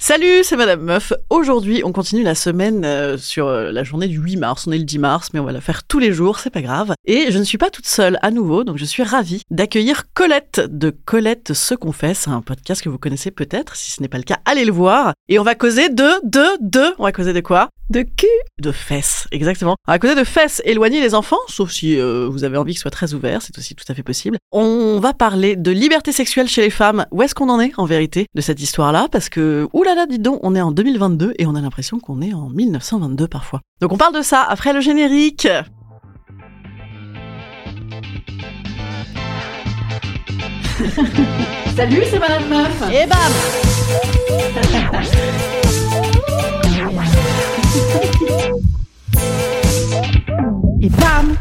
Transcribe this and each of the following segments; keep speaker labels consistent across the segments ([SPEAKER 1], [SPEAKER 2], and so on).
[SPEAKER 1] Salut, c'est Madame Meuf. Aujourd'hui, on continue la semaine euh, sur euh, la journée du 8 mars. On est le 10 mars, mais on va la faire tous les jours, c'est pas grave. Et je ne suis pas toute seule à nouveau, donc je suis ravie d'accueillir Colette de Colette se confesse, un podcast que vous connaissez peut-être. Si ce n'est pas le cas, allez le voir. Et on va causer de, de, de. On va causer de quoi? De cul De fesses, exactement. On va causer de fesses. Éloigner les enfants, sauf si euh, vous avez envie qu'ils soient très ouverts, c'est aussi tout à fait possible. On va parler de liberté sexuelle chez les femmes. Où est-ce qu'on en est, en vérité, de cette histoire-là? Parce que, oulala, là là, dis donc, on est en 2022 et on a l'impression qu'on est en 1922 parfois. Donc on parle de ça après le générique. Salut, c'est Madame Meuf. Et bam Et bam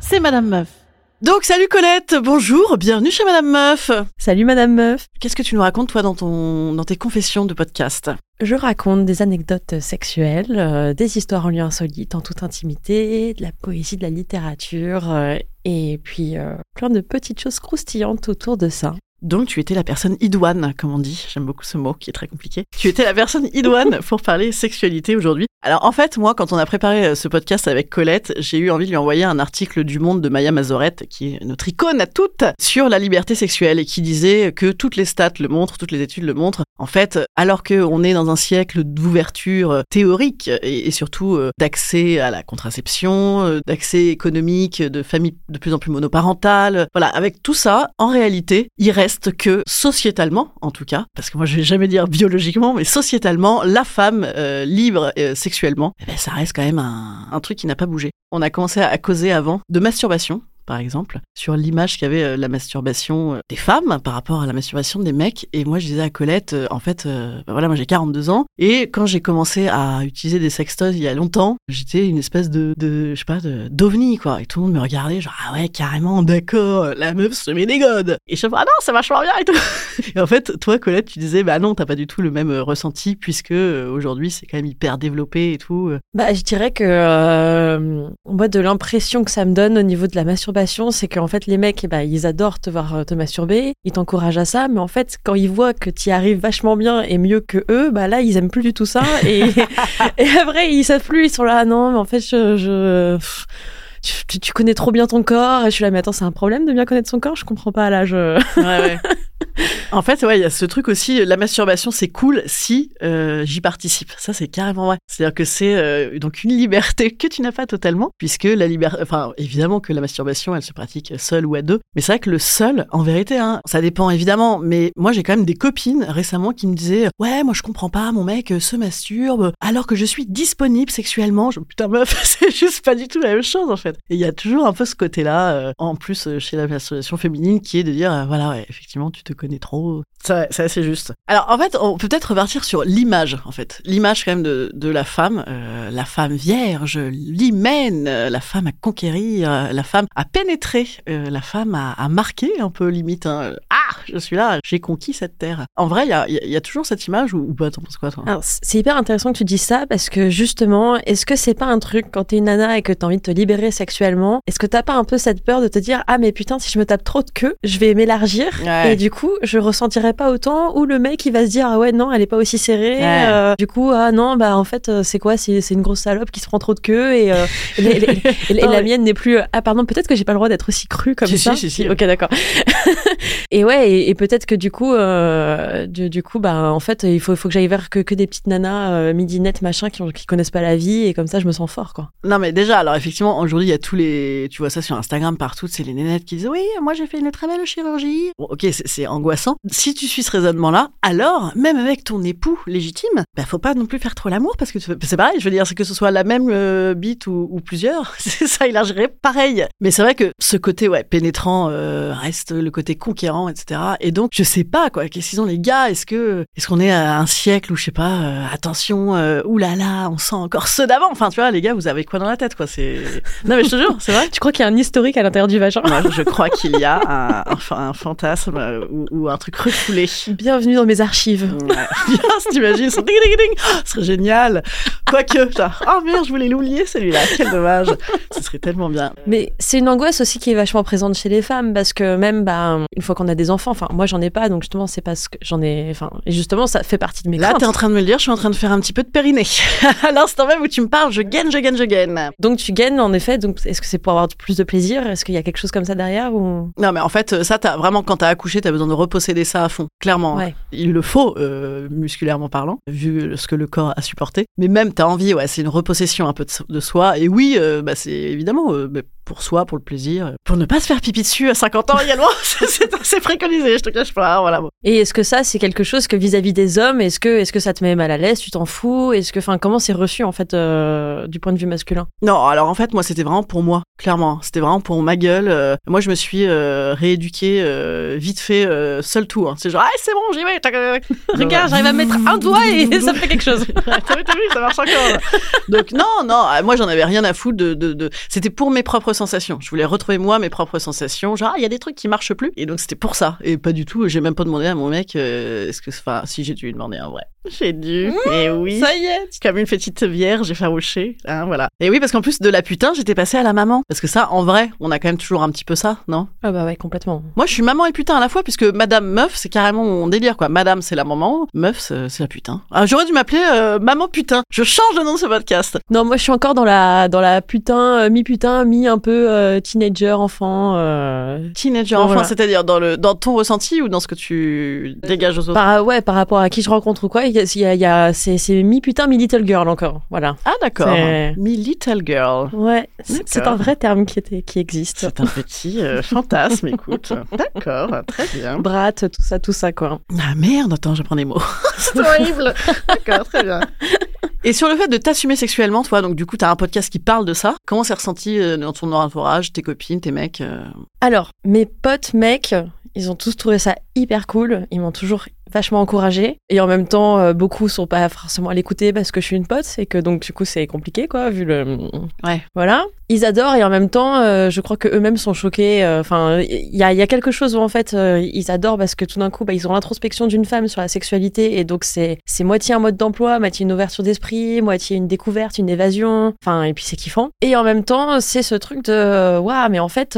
[SPEAKER 1] C'est Madame Meuf. Donc salut Colette, bonjour, bienvenue chez Madame Meuf.
[SPEAKER 2] Salut Madame Meuf.
[SPEAKER 1] Qu'est-ce que tu nous racontes toi dans ton dans tes confessions de podcast?
[SPEAKER 2] Je raconte des anecdotes sexuelles, euh, des histoires en lieu insolite, en toute intimité, de la poésie, de la littérature, euh, et puis euh, plein de petites choses croustillantes autour de ça.
[SPEAKER 1] Donc tu étais la personne idoine, comme on dit. J'aime beaucoup ce mot qui est très compliqué. Tu étais la personne idoine pour parler sexualité aujourd'hui. Alors en fait, moi, quand on a préparé euh, ce podcast avec Colette, j'ai eu envie de lui envoyer un article du Monde de Maya Mazorette, qui est notre icône à toutes, sur la liberté sexuelle et qui disait que toutes les stats le montrent, toutes les études le montrent. En fait, alors qu'on est dans un siècle d'ouverture euh, théorique et, surtout euh, d'accès à la contraception, d'accès économique, de familles de plus en plus monoparentales, voilà, avec tout ça, en réalité, il reste que sociétalement, en tout cas, parce que moi je vais jamais dire biologiquement, mais sociétalement, la femme euh, libre euh, sexuellement, eh ben, ça reste quand même un truc qui n'a pas bougé. On a commencé à causer avant de masturbation, par exemple, sur l'image qu'avait euh, la masturbation euh, des femmes par rapport à la masturbation des mecs. Et moi, je disais à Colette, euh, en fait, bah voilà, moi j'ai 42 ans. Et quand j'ai commencé à utiliser des sextoys il y a longtemps, j'étais une espèce de, je sais pas, d'ovni, quoi. Et tout le monde me regardait, genre, ah ouais, carrément, d'accord, la meuf se met des godes. Et je fais, ah non, c'est vachement bien et tout. et en fait, toi, Colette, tu disais, bah non, t'as pas du tout le même ressenti, puisque aujourd'hui, c'est quand même hyper développé et tout.
[SPEAKER 2] Bah, je dirais que moi, de l'impression que ça me donne au niveau de la masturbation, c'est qu'en fait, les mecs, eh ben, ils adorent te voir euh, te masturber, ils t'encouragent à ça, mais en fait, quand ils voient que tu y arrives vachement bien et mieux que eux, bah là, ils aiment plus du tout ça. Et, et après, ils savent plus, ils sont là, ah non, mais en fait, je. je tu, tu connais trop bien ton corps et je suis là mais attends c'est un problème de bien connaître son corps? Je comprends pas là je
[SPEAKER 1] Ouais, ouais. En fait, ouais, il y a ce truc aussi, la masturbation, c'est cool si euh, j'y participe. Ça, c'est carrément vrai. C'est-à-dire que c'est euh, donc une liberté que tu n'as pas totalement, puisque la liberté, enfin, évidemment que la masturbation, elle se pratique seule ou à deux. Mais c'est vrai que le seul, en vérité, hein, ça dépend évidemment. Mais moi, j'ai quand même des copines récemment qui me disaient, ouais, moi, je comprends pas, mon mec euh, se masturbe alors que je suis disponible sexuellement. Je, putain, meuf, c'est juste pas du tout la même chose, en fait. Et il y a toujours un peu ce côté-là, euh, en plus, euh, chez la masturbation féminine, qui est de dire, euh, voilà, ouais, effectivement, tu te connais trop. Ça, c'est juste. Alors, en fait, on peut peut-être repartir sur l'image, en fait. L'image, quand même, de, de la femme, euh, la femme vierge, l'hymen, euh, la femme à conquérir, euh, la femme à pénétrer, la femme à, à marquer un peu, limite. hein. Je suis là, j'ai conquis cette terre. En vrai, il y a, y y toujours cette image, ou, ou pas, t'en penses quoi, toi?
[SPEAKER 2] C'est hyper intéressant que tu dises ça parce que justement, est-ce que c'est pas un truc quand t'es une nana et que t'as envie de te libérer sexuellement, est-ce que t'as pas un peu cette peur de te dire ah mais putain si je me tape trop de queue, je vais m'élargir
[SPEAKER 1] Ouais.
[SPEAKER 2] et du coup je ressentirai pas autant ou le mec il va se dire ah ouais non elle est pas aussi serrée,
[SPEAKER 1] Ouais.
[SPEAKER 2] euh, du coup ah non bah en fait euh, c'est quoi c'est une grosse salope qui se prend trop de queue et, euh, et, et- et- la mienne n'est plus ah pardon peut-être que j'ai pas le droit d'être aussi crue comme
[SPEAKER 1] Si,
[SPEAKER 2] ça.
[SPEAKER 1] si, si, si.
[SPEAKER 2] Ok d'accord. Et ouais, et, peut-être que du coup, euh, du, coup, bah en fait, il faut, que j'aille vers que, des petites nanas euh, midinettes machin qui, connaissent pas la vie et comme ça, je me sens fort quoi.
[SPEAKER 1] Non, mais déjà, alors effectivement, aujourd'hui, il y a tous les. Tu vois ça sur Instagram partout, c'est les nénettes qui disent Oui, moi j'ai fait une très belle chirurgie. Bon, ok, c'est- angoissant. Si tu suis ce raisonnement-là, alors, même avec ton époux légitime, bah, faut pas non plus faire trop l'amour parce que c'est pareil, je veux dire, c'est que ce soit la même euh, bite ou, ou plusieurs, ça élargirait pareil. Mais c'est vrai que ce côté, ouais, pénétrant reste le côté conquérant, etc. Et donc, je sais pas, quoi. Qu'est-ce qu'ils ont, les gars? Est-ce que, est-ce qu'on est à un siècle où, je sais pas, euh, attention, euh, oulala, on sent encore ceux d'avant. Enfin, tu vois, les gars, vous avez quoi dans la tête, quoi? C'est. Non, mais je te jure, c'est vrai.
[SPEAKER 2] Tu crois qu'il y a un historique à l'intérieur du vagin?
[SPEAKER 1] Moi, je crois qu'il y a un, un, un fantasme euh, ou, ou un truc refoulé.
[SPEAKER 2] Bienvenue dans mes archives.
[SPEAKER 1] Ouais. Bien, si t'imagines, ding ding ding. Oh, ce serait génial. Quoique, genre, oh merde, je voulais l'oublier celui-là. Quel dommage. Ce serait tellement bien.
[SPEAKER 2] Mais c'est une angoisse aussi qui est vachement présente chez les femmes parce que même bah, une fois qu'on a des enfants, enfin moi j'en ai pas donc justement c'est parce que j'en ai, enfin et justement ça fait partie de mes
[SPEAKER 1] Là,
[SPEAKER 2] craintes.
[SPEAKER 1] t'es en train de me le dire, je suis en train de faire un petit peu de périnée. à l'instant même où tu me parles, je gaine, je gaine, je gaine.
[SPEAKER 2] Donc tu gaines en effet. Donc est-ce que c'est pour avoir plus de plaisir? Est-ce qu'il y a quelque chose comme ça derrière ou?
[SPEAKER 1] Non, mais en fait, ça, t'as vraiment, quand t'as accouché, t'as besoin de reposséder ça à fond. Clairement.
[SPEAKER 2] Ouais.
[SPEAKER 1] Il le faut, euh, musculairement parlant, vu ce que le corps a supporté. Mais même, t'as envie, ouais, c'est une repossession un peu de, de soi. Et oui, euh, bah, c'est évidemment euh, bah, pour soi, pour le plaisir, pour ne pas se faire pipi dessus à 50 ans également. c'est assez préconisé, je te cache pas. hein, Voilà.
[SPEAKER 2] Et est-ce que ça c'est quelque chose que vis-à-vis des hommes, est-ce que est-ce que ça te met mal à l'aise Tu t'en fous Est-ce que, enfin comment c'est reçu en fait euh, du point de vue masculin?
[SPEAKER 1] Non, alors en fait, moi, c'était vraiment pour moi, clairement. C'était vraiment pour ma gueule. euh, moi, je me suis euh, rééduquée euh, vite fait, euh, seul tout. hein. C'est genre, ah, c'est bon, j'y vais.
[SPEAKER 2] Regarde, j'arrive à mettre un doigt et ça fait quelque chose.
[SPEAKER 1] t'as vu, ça marche encore. là. Donc non, non, euh, moi j'en avais rien à foutre de, de, de... c'était pour mes propres sensations. Je voulais retrouver moi mes propres sensations. Genre, ah, il y a des trucs qui marchent plus. Et donc c'était pour ça. Et pas du tout. J'ai même pas demandé à mon mec. euh, Est-ce que, enfin, si j'ai dû lui demander en vrai. J'ai dû. Et oui.
[SPEAKER 2] Ça y est.
[SPEAKER 1] Comme une petite vierge effarouchée, hein, voilà. Et oui, parce qu'en plus de la putain, j'étais passée à la maman. Parce que ça, en vrai, on a quand même toujours un petit peu ça, non?
[SPEAKER 2] Ah bah ouais complètement.
[SPEAKER 1] Moi, je suis maman et putain à la fois, puisque Madame Meuf, c'est carrément mon délire, quoi. Madame, c'est la maman, Meuf, c'est la putain. Ah, J'aurais dû m'appeler euh, Maman Putain. Je change le nom de ce podcast.
[SPEAKER 2] Non, moi je suis encore dans la dans la putain, euh, mi putain, mi un peu euh, teenager, enfant.
[SPEAKER 1] Teenager,
[SPEAKER 2] Bon,
[SPEAKER 1] enfin,
[SPEAKER 2] voilà.
[SPEAKER 1] c'est-à-dire dans le dans ton ressenti ou dans ce que tu dégages aux autres?
[SPEAKER 2] Par ouais, par rapport à qui je rencontre ou quoi, il y a, il y a, il y a- c'est c'est mi putain, mi little girl encore. Voilà.
[SPEAKER 1] Ah d'accord.
[SPEAKER 2] C'est-
[SPEAKER 1] Me little girl.
[SPEAKER 2] Ouais, c'est un vrai terme qui était qui existe.
[SPEAKER 1] C'est un petit euh, fantasme, écoute. D'accord, très bien.
[SPEAKER 2] Brat, tout ça, tout ça quoi.
[SPEAKER 1] Ah merde, attends, j'apprends des mots. C'est horrible. D'accord, très bien. Et sur le fait de t'assumer sexuellement, toi, donc du coup, t'as un podcast qui parle de ça. Comment c'est ressenti euh, dans ton entourage, tes copines, tes mecs euh
[SPEAKER 2] Alors, mes potes mecs, ils ont tous trouvé ça hyper cool. Ils m'ont toujours vachement encouragé et en même temps euh, beaucoup sont pas forcément à l'écouter parce que je suis une pote. Et que donc du coup c'est compliqué quoi vu le
[SPEAKER 1] Ouais.
[SPEAKER 2] voilà. Ils adorent et en même temps euh, je crois que eux-mêmes sont choqués euh, enfin il y a, y a quelque chose où en fait euh, ils adorent parce que tout d'un coup bah, ils ont l'introspection d'une femme sur la sexualité et donc c'est c'est moitié un mode d'emploi moitié une ouverture d'esprit moitié une découverte une évasion. Enfin et puis c'est kiffant. Et en même temps c'est ce truc de waouh mais en fait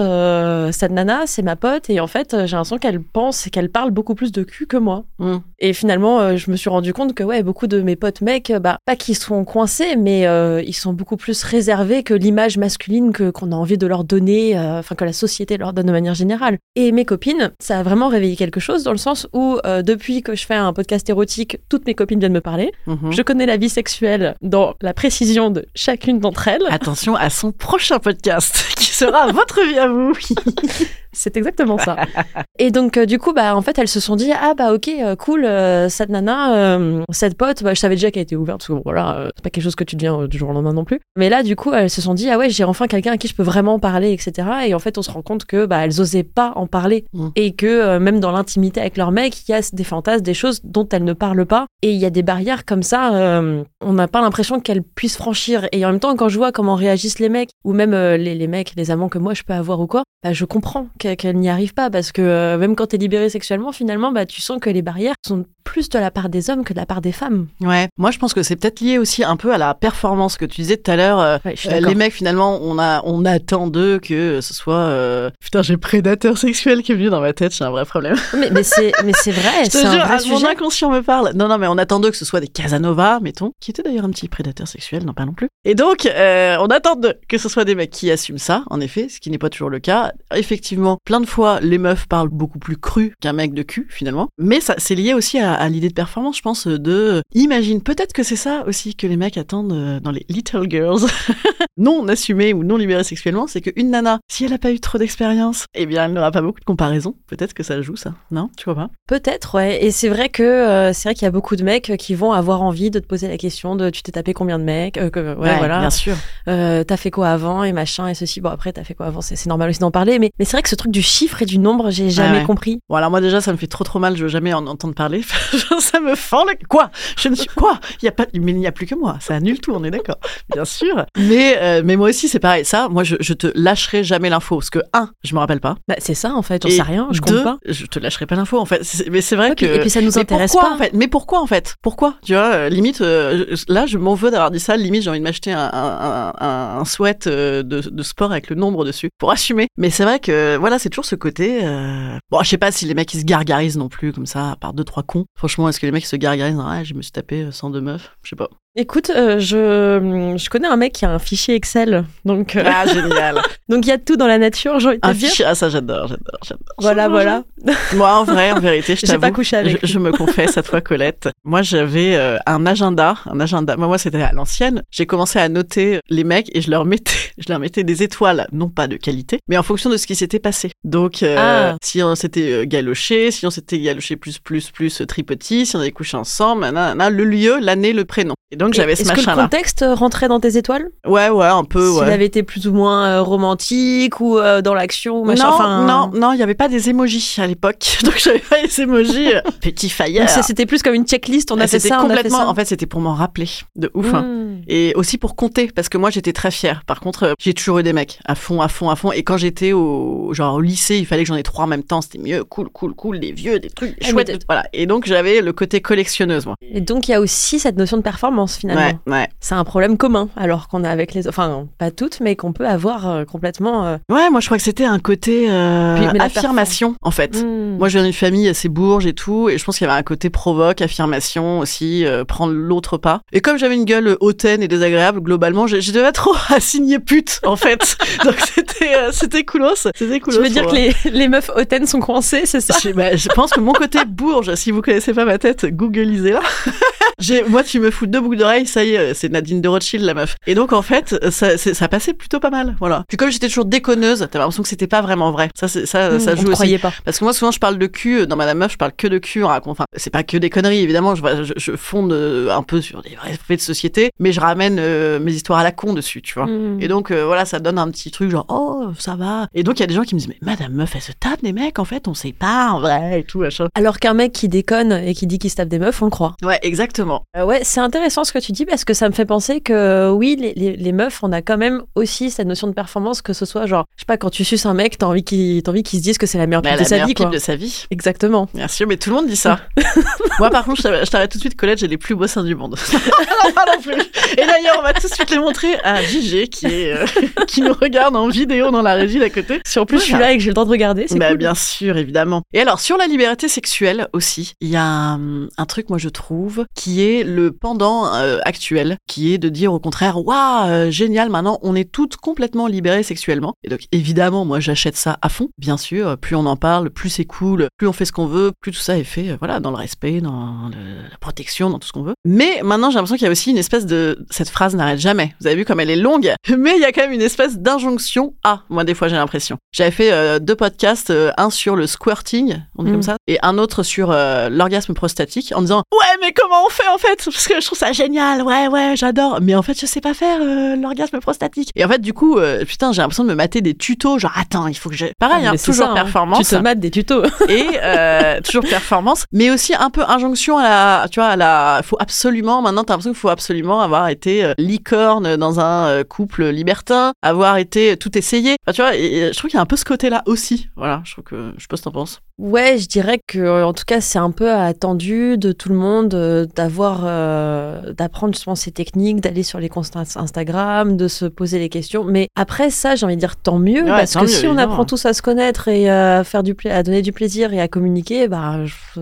[SPEAKER 2] cette nana c'est ma pote et en fait j'ai l'impression qu'elle pense et qu'elle parle beaucoup plus de cul que moi
[SPEAKER 1] Mm.
[SPEAKER 2] et finalement, euh, je me suis rendu compte que ouais, beaucoup de mes potes mecs, euh, bah pas qu'ils sont coincés, mais euh, ils sont beaucoup plus réservés que l'image masculine que qu'on a envie de leur donner, euh, enfin que la société leur donne de manière générale. Et mes copines, ça a vraiment réveillé quelque chose dans le sens où depuis que je fais un podcast érotique, toutes mes copines viennent me parler.
[SPEAKER 1] Mhm.
[SPEAKER 2] Je connais la vie sexuelle dans la précision de chacune d'entre elles.
[SPEAKER 1] Attention à son prochain podcast qui sera votre vie à vous.
[SPEAKER 2] C'est exactement ça. Et donc euh, du coup, bah en fait, elles se sont dit ah bah ok, euh, cool, euh, cette nana, cette pote, bah je savais déjà qu'elle était ouverte parce que bon, voilà, c'est pas quelque chose que tu deviens du jour au lendemain non plus. Mais là, du coup, elles se sont dit ah ouais, j'ai enfin quelqu'un à qui je peux vraiment parler, etc. Et en fait, on se rend compte que bah elles osaient pas en parler
[SPEAKER 1] Mm.
[SPEAKER 2] et que même dans l'intimité avec leur mec, il y a des fantasmes, des choses dont elles ne parlent pas. Et il y a des barrières comme ça, on n'a pas l'impression qu'elles puissent franchir. Et en même temps, quand je vois comment réagissent les mecs ou même les, les mecs, les amants que moi je peux avoir ou quoi, bah, je comprends que- qu'elles n'y arrivent pas parce que euh, même quand t'es libéré sexuellement, finalement, bah, tu sens que les barrières sont plus de la part des hommes que de la part des femmes.
[SPEAKER 1] Ouais. Moi, je pense que c'est peut-être lié aussi un peu à la performance que tu disais tout à l'heure. euh,
[SPEAKER 2] Ouais,
[SPEAKER 1] Euh, les mecs, finalement, on, a, on attend d'eux que ce soit. euh, Putain, j'ai prédateur sexuel qui est venu dans ma tête, j'ai un vrai problème.
[SPEAKER 2] Mais, mais c'est mais c'est vrai,
[SPEAKER 1] Je te
[SPEAKER 2] c'est un
[SPEAKER 1] jure,
[SPEAKER 2] vrai
[SPEAKER 1] ah, mon
[SPEAKER 2] sujet.
[SPEAKER 1] inconscient me parle. Non, non, mais on attend d'eux que ce soit des Casanova, mettons, qui étaient d'ailleurs un petit prédateur sexuel, non pas non plus. Et donc, euh, on attend d'eux que ce soit des mecs qui assument ça, en effet, ce qui n'est pas toujours le cas. Effectivement, plein de fois, les meufs parlent beaucoup plus cru qu'un mec de cul, finalement. Mais ça, c'est lié aussi à, à l'idée de performance, je pense, de, imagine, peut-être que c'est ça aussi que les mecs attendent euh, dans les little girls, non assumées ou non libérées sexuellement, c'est qu'une nana, si elle a pas eu trop d'expérience, eh bien, elle n'aura pas beaucoup de comparaison. Peut-être que ça joue, ça. Non? Tu vois pas?
[SPEAKER 2] Peut-être, ouais. Et c'est vrai que euh, c'est vrai qu'il y a beaucoup de mecs qui vont avoir envie de te poser la question de tu t'es tapé combien de mecs Euh, que- ouais, voilà.
[SPEAKER 1] bien sûr.
[SPEAKER 2] Euh, t'as fait quoi avant et machin et ceci. Bon après t'as fait quoi avant, c'est c'est normal aussi d'en parler. Mais, mais c'est vrai que ce truc du chiffre et du nombre, j'ai jamais
[SPEAKER 1] ouais.
[SPEAKER 2] compris.
[SPEAKER 1] Bon, alors moi déjà, ça me fait trop trop mal, je veux jamais en entendre parler. ça me fend le... Quoi? Je ne suis... Quoi? Il y a pas... Mais il n'y a plus que moi, ça annule tout, on est d'accord. Bien sûr. Mais, euh, mais moi aussi, c'est pareil. Ça, moi, je, je te lâcherai jamais l'info. Parce que, un, je me rappelle pas.
[SPEAKER 2] Bah, c'est ça en fait, j'en sais rien, je compte
[SPEAKER 1] deux,
[SPEAKER 2] pas.
[SPEAKER 1] je te lâcherai pas l'info, en fait. Mais c'est vrai que...
[SPEAKER 2] Et puis ça nous
[SPEAKER 1] Mais
[SPEAKER 2] intéresse
[SPEAKER 1] pourquoi,
[SPEAKER 2] pas.
[SPEAKER 1] en fait? Mais pourquoi en fait? Pourquoi? Tu vois, euh, limite, euh, là, je m'en veux d'avoir dit ça. Limite, j'ai envie de m'acheter un, un, un, un sweat de, de sport avec le nombre dessus pour assumer. Mais c'est vrai que voilà, c'est toujours ce côté. euh, Bon, je sais pas si les mecs ils se gargarisent non plus comme ça, à part deux trois cons. Franchement, est-ce que les mecs ils se gargarisent? Ah, je me suis tapé 102 meufs? Je sais pas.
[SPEAKER 2] Écoute, euh, je, je connais un mec qui a un fichier Excel, donc euh,
[SPEAKER 1] Ah génial.
[SPEAKER 2] donc il y a tout dans la nature, j'ai envie de te
[SPEAKER 1] un
[SPEAKER 2] dire.
[SPEAKER 1] fichier. Ah ça j'adore, j'adore, j'adore.
[SPEAKER 2] Voilà, voilà.
[SPEAKER 1] j'adore. Moi en vrai, en vérité, je t'avoue.
[SPEAKER 2] pas couché avec
[SPEAKER 1] Je, je me confesse à toi, Colette. Moi, j'avais euh, un agenda, un agenda. Moi, moi, c'était à l'ancienne. J'ai commencé à noter les mecs et je leur mettais, je leur mettais des étoiles, non pas de qualité, mais en fonction de ce qui s'était passé. Donc,
[SPEAKER 2] Ah.
[SPEAKER 1] si on s'était galoché, si on s'était galoché plus plus plus tripotis, si on avait couché ensemble, le lieu, l'année, le prénom. Et donc, j'avais ce
[SPEAKER 2] Est-ce que le
[SPEAKER 1] machin-là.
[SPEAKER 2] contexte rentrait dans tes étoiles?
[SPEAKER 1] Ouais, ouais, un peu,
[SPEAKER 2] S'il
[SPEAKER 1] ouais.
[SPEAKER 2] avait été plus ou moins euh, romantique ou euh, dans l'action ou machin.
[SPEAKER 1] Non,
[SPEAKER 2] enfin,
[SPEAKER 1] non, non, il n'y avait pas des emojis à l'époque. Donc, j'avais pas les emojis. euh, Petit
[SPEAKER 2] ça, c'était plus comme une checklist. On a fait ça, on a fait
[SPEAKER 1] complètement.
[SPEAKER 2] ça.
[SPEAKER 1] En fait, c'était pour m'en rappeler de ouf. hein.
[SPEAKER 2] Mmh.
[SPEAKER 1] Et aussi pour compter, parce que moi j'étais très fière. Par contre, euh, j'ai toujours eu des mecs à fond, à fond, à fond. Et quand j'étais au genre au lycée, il fallait que j'en ai trois en même temps. C'était mieux, cool, cool, cool, des vieux, des trucs,
[SPEAKER 2] Ah,
[SPEAKER 1] chouettes. Voilà. Et donc j'avais le côté collectionneuse, moi.
[SPEAKER 2] Et donc, il y a aussi cette notion de performance finalement.
[SPEAKER 1] Ouais, ouais.
[SPEAKER 2] C'est un problème commun, alors qu'on a avec les. Enfin, pas toutes, mais qu'on peut avoir euh, complètement. euh,
[SPEAKER 1] Ouais, moi je crois que c'était un côté euh,
[SPEAKER 2] Puis-
[SPEAKER 1] affirmation, en fait.
[SPEAKER 2] hmm.
[SPEAKER 1] Moi, je viens d'une famille assez bourge et tout, et je pense qu'il y avait un côté provoque, affirmation aussi, euh, prendre l'autre pas. Et comme j'avais une gueule hautaine et désagréable, globalement, je, je devais trop assigner pute, en fait. Donc c'était, c'était coolos. C'était coolos.
[SPEAKER 2] Tu veux dire que les, les meufs hautaines sont coincées, c'est ça?
[SPEAKER 1] Je, bah, je pense que mon côté bourge, si vous connaissez pas ma tête, googlisez-la. J'ai, moi, tu me fous deux boucles d'oreilles, ça y est, c'est Nadine de Rothschild, la meuf. Et donc, en fait, ça, ça passait plutôt pas mal, voilà. Puis comme j'étais toujours déconneuse, t'avais l'impression que c'était pas vraiment vrai. Ça, c'est, ça,
[SPEAKER 2] Hmm,
[SPEAKER 1] ça
[SPEAKER 2] on
[SPEAKER 1] joue
[SPEAKER 2] te
[SPEAKER 1] aussi.
[SPEAKER 2] croyait pas.
[SPEAKER 1] Parce que moi, souvent, je parle de cul. Dans Madame Meuf, je parle que de cul. On raconte. Enfin, c'est pas que des conneries, évidemment. Je, je, je fonde euh, un peu sur des vrais faits de société, mais je ramène euh, mes histoires à la con dessus, tu vois.
[SPEAKER 2] Hmm.
[SPEAKER 1] Et donc, euh, voilà, ça donne un petit truc genre, oh, ça va. Et donc, il y a des gens qui me disent, mais Madame Meuf, elle se tape des mecs, en fait, on sait pas, en vrai, et tout, machin.
[SPEAKER 2] Alors qu'un mec qui déconne et qui dit qu'il se tape des meufs, on le croit.
[SPEAKER 1] Ouais, exactement.
[SPEAKER 2] Euh, ouais, c'est intéressant ce que tu dis parce que ça me fait penser que oui, les, les, les meufs, on a quand même aussi cette notion de performance, que ce soit genre, je sais pas, quand tu suces un mec, t'as envie qu'il qu'il se dise que c'est la meilleure pipe
[SPEAKER 1] la
[SPEAKER 2] de sa vie,
[SPEAKER 1] pipe
[SPEAKER 2] quoi.
[SPEAKER 1] de sa vie.
[SPEAKER 2] Exactement.
[SPEAKER 1] Bien sûr, mais tout le monde dit ça. Moi, par contre, je t'arrête- tout de suite, Colette, j'ai les plus beaux seins du monde. non, pas non plus. Et d'ailleurs, on va tout de suite les montrer à JG, qui est, euh, qui nous regarde en vidéo dans la régie d'à côté.
[SPEAKER 2] Si en plus je suis là et que j'ai le temps de regarder, c'est
[SPEAKER 1] Bah,
[SPEAKER 2] cool.
[SPEAKER 1] Bien sûr, évidemment. Et alors, sur la liberté sexuelle aussi, il y a un, un truc, moi, je trouve, qui est le pendant euh, actuel, qui est de dire au contraire, waouh, euh, génial, maintenant, on est toutes complètement libérées sexuellement. Et donc, évidemment, moi, j'achète ça à fond, bien sûr. Plus on en parle, plus c'est cool, plus on fait ce qu'on veut, plus tout ça est fait, euh, voilà, dans le respect, dans le- la protection, dans tout ce qu'on veut. Mais maintenant, j'ai l'impression qu'il y a aussi une espèce de... Cette phrase n'arrête jamais. Vous avez vu comme elle est longue, mais il y a quand même une espèce d'injonction à, moi, des fois, j'ai l'impression. J'avais fait euh, deux podcasts, euh, un sur le squirting, on dit
[SPEAKER 2] Mm.
[SPEAKER 1] comme ça, et un autre sur l'orgasme prostatique, en disant ouais mais comment on fait en fait Parce que je trouve ça génial, ouais ouais j'adore, mais en fait je sais pas faire euh, l'orgasme prostatique. Et en fait du coup euh, putain j'ai l'impression de me mater des tutos, genre attends il faut que je pareil
[SPEAKER 2] Ah,
[SPEAKER 1] hein, toujours
[SPEAKER 2] ça, hein.
[SPEAKER 1] performance
[SPEAKER 2] Tu te mates des tutos.
[SPEAKER 1] et euh, toujours performance, mais aussi un peu injonction à la, tu vois, à la, faut absolument, maintenant t'as l'impression qu'il faut absolument avoir été licorne dans un couple libertin, avoir été tout essayé. Enfin, tu vois, et, et je trouve qu'il y a un peu ce côté-là aussi. Voilà, je trouve que, je sais pas ce que t'en penses.
[SPEAKER 2] Ouais, je dirais que en tout cas c'est un peu attendu de tout le monde euh, d'avoir, euh, d'apprendre justement ces techniques, d'aller sur les comptes Instagram, de se poser les questions. Mais après ça, j'ai envie de dire tant mieux,
[SPEAKER 1] Ouais,
[SPEAKER 2] parce
[SPEAKER 1] tant
[SPEAKER 2] que
[SPEAKER 1] mieux,
[SPEAKER 2] si on
[SPEAKER 1] évidemment.
[SPEAKER 2] apprend tous à se connaître et à faire du pla- à donner du plaisir et à communiquer, bah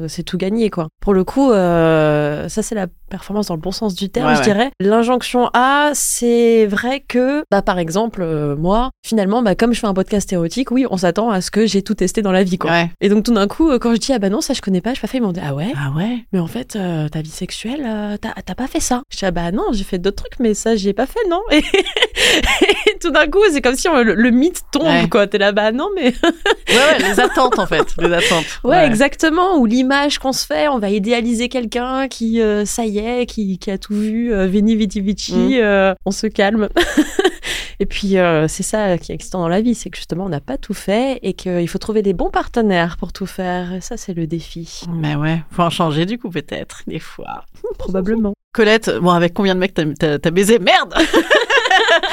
[SPEAKER 2] c'est tout gagné quoi. Pour le coup, euh, ça c'est la performance dans le bon sens du terme,
[SPEAKER 1] Ouais,
[SPEAKER 2] je
[SPEAKER 1] ouais.
[SPEAKER 2] dirais. L'injonction A, c'est vrai que, bah par exemple, euh, moi, finalement, bah comme je fais un podcast érotique, oui, on s'attend à ce que j'ai tout testé dans la vie quoi. Et donc tout d'un coup, euh, quand je dis ah bah non ça je connais pas, je pas fait, ils m'ont dit ah ouais,
[SPEAKER 1] Ah ouais?
[SPEAKER 2] Mais en fait ta vie sexuelle, euh, t'as pas fait ça. Je dis ah bah non j'ai fait d'autres trucs mais ça j'ai pas fait non. Et, et tout d'un coup c'est comme si on- le, le mythe tombe
[SPEAKER 1] Ouais.
[SPEAKER 2] quoi. T'es là bah non mais
[SPEAKER 1] Ouais, ouais, les attentes en fait. Les attentes.
[SPEAKER 2] ouais, exactement. Ou l'image qu'on se fait, on va idéaliser quelqu'un qui euh, ça y est, qui, qui a tout vu, euh, veni vidi vici,
[SPEAKER 1] Mm.
[SPEAKER 2] euh, on se calme. Et puis, euh, c'est ça qui est excitant dans la vie, c'est que justement, on n'a pas tout fait et qu'il faut trouver des bons partenaires pour tout faire. Et ça, c'est le défi,
[SPEAKER 1] Mais ouais, faut en changer du coup peut-être, des fois.
[SPEAKER 2] probablement.
[SPEAKER 1] Colette, bon, avec combien de mecs t'as- t'as t'as baisé? Merde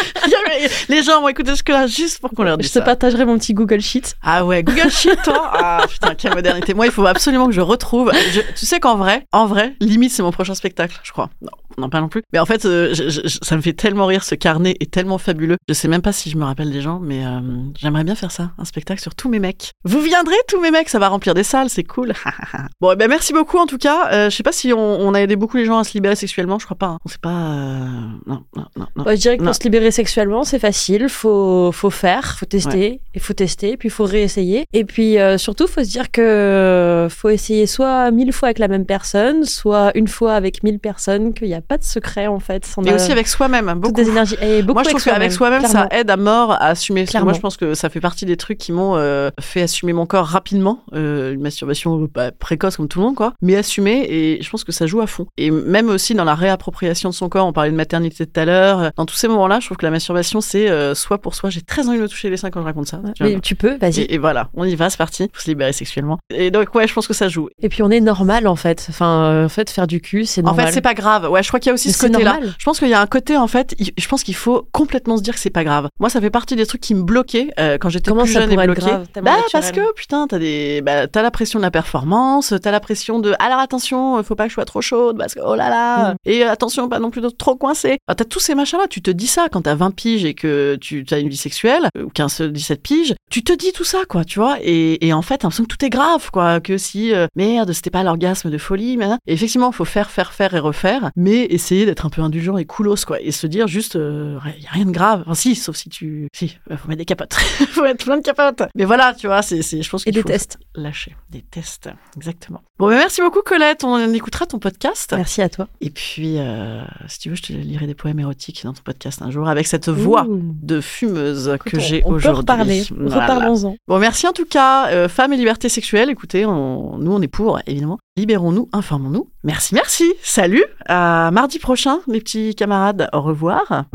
[SPEAKER 1] Les gens vont écouter jusque-là juste pour qu'on leur
[SPEAKER 2] Je
[SPEAKER 1] dise
[SPEAKER 2] te
[SPEAKER 1] ça.
[SPEAKER 2] partagerai mon petit Google Sheet.
[SPEAKER 1] Ah ouais, Google Sheet, toi Ah putain, quelle modernité. Moi, il faut absolument que je retrouve. Je- tu sais qu'en vrai, en vrai, limite, c'est mon prochain spectacle, je crois. Non, non pas non plus. Mais en fait, euh, je- je- je- ça me fait tellement rire. Ce carnet est tellement fabuleux. Je sais même pas si je me rappelle des gens, mais euh, j'aimerais bien faire ça, un spectacle sur tous mes mecs. Vous viendrez, tous mes mecs, ça va remplir des salles, c'est cool. bon, eh ben merci beaucoup en tout cas. Euh, je sais pas si on, on a aidé beaucoup les gens à se libérer sexuellement, je crois pas. hein. On sait pas. euh, Non, non, non, non.
[SPEAKER 2] Bah, je dirais que
[SPEAKER 1] Non.
[SPEAKER 2] pour se libérer sexuellement, c'est facile. Faut, faut faire, faut tester, et faut tester, puis faut réessayer. Et puis euh, surtout, faut se dire que faut essayer soit mille fois avec la même personne, soit une fois avec mille personnes, qu'il n'y a pas de secret en fait. On
[SPEAKER 1] Et
[SPEAKER 2] a
[SPEAKER 1] aussi avec soi-même, beaucoup.
[SPEAKER 2] des énergies. Et beaucoup
[SPEAKER 1] Moi, je trouve qu'avec soi-même, ça
[SPEAKER 2] clairement.
[SPEAKER 1] aide à mort à assumer. Que moi,
[SPEAKER 2] Clairement.
[SPEAKER 1] je pense que ça fait partie des trucs qui m'ont euh, fait assumer mon corps rapidement. Euh, une masturbation bah, précoce comme tout le monde, quoi. Mais assumer, et je pense que ça joue à fond. Et même aussi dans la réappropriation de son corps, on parlait de maternité tout à l'heure. Dans tous ces moments-là, je trouve que la masturbation, c'est euh, soi pour soi. J'ai très envie de me toucher les seins quand je raconte ça. Tu.
[SPEAKER 2] Mais tu peux, vas-y.
[SPEAKER 1] Et, et voilà, on y va, c'est parti. Faut se libérer sexuellement. Et donc, ouais, je pense que ça joue.
[SPEAKER 2] Et puis on est normal en fait. Enfin, euh, en fait, faire du cul, c'est
[SPEAKER 1] En
[SPEAKER 2] normal.
[SPEAKER 1] fait, c'est pas grave. Ouais, je crois qu'il y a aussi
[SPEAKER 2] Mais
[SPEAKER 1] ce côté-là. Je pense qu'il y a un côté, en fait, je pense qu'il faut complètement se dire que c'est pas grave. Moi, ça fait partie des trucs qui me bloquaient euh, quand j'étais plus jeune et bloquée. Bah, parce que, putain, t'as des, bah, t'as la pression de la performance, t'as la pression de, alors attention, faut pas que je sois trop chaude, parce que, oh là là,
[SPEAKER 2] Mm.
[SPEAKER 1] et euh, attention, pas non plus trop coincé. T'as tous ces machins-là, tu te dis ça quand t'as 20 piges et que tu as une vie sexuelle, ou 15, 17 piges, tu te dis tout ça, quoi, tu vois, et, et en fait, t'as l'impression que tout est grave, quoi, que si, euh, merde, c'était pas l'orgasme de folie, mais et effectivement, faut faire, faire, faire et refaire, mais essayer d'être un peu indulgent et coolos, quoi, et se dire juste, euh, y a rien de grave. Enfin, si, sauf si tu, si, euh, faut mettre des capotes, faut mettre plein de capotes. Mais voilà, tu vois, c'est, c'est, je pense
[SPEAKER 2] Et
[SPEAKER 1] qu'il
[SPEAKER 2] des
[SPEAKER 1] faut
[SPEAKER 2] tests.
[SPEAKER 1] lâcher des tests, exactement. Bon, ben merci beaucoup, Colette. On écoutera ton podcast.
[SPEAKER 2] Merci à toi.
[SPEAKER 1] Et puis, euh, si tu veux, je te lirai des poèmes érotiques dans ton podcast un jour avec cette voix
[SPEAKER 2] Ouh.
[SPEAKER 1] de fumeuse
[SPEAKER 2] Écoute,
[SPEAKER 1] que j'ai
[SPEAKER 2] on peut
[SPEAKER 1] aujourd'hui.
[SPEAKER 2] reparler.
[SPEAKER 1] Voilà.
[SPEAKER 2] Reparlons-en.
[SPEAKER 1] Bon, merci en tout cas. Euh, femmes et liberté sexuelle, écoutez, on- nous on est pour, évidemment. Libérons-nous, informons-nous. Merci, merci. Salut. À mardi prochain, mes petits camarades. Au revoir.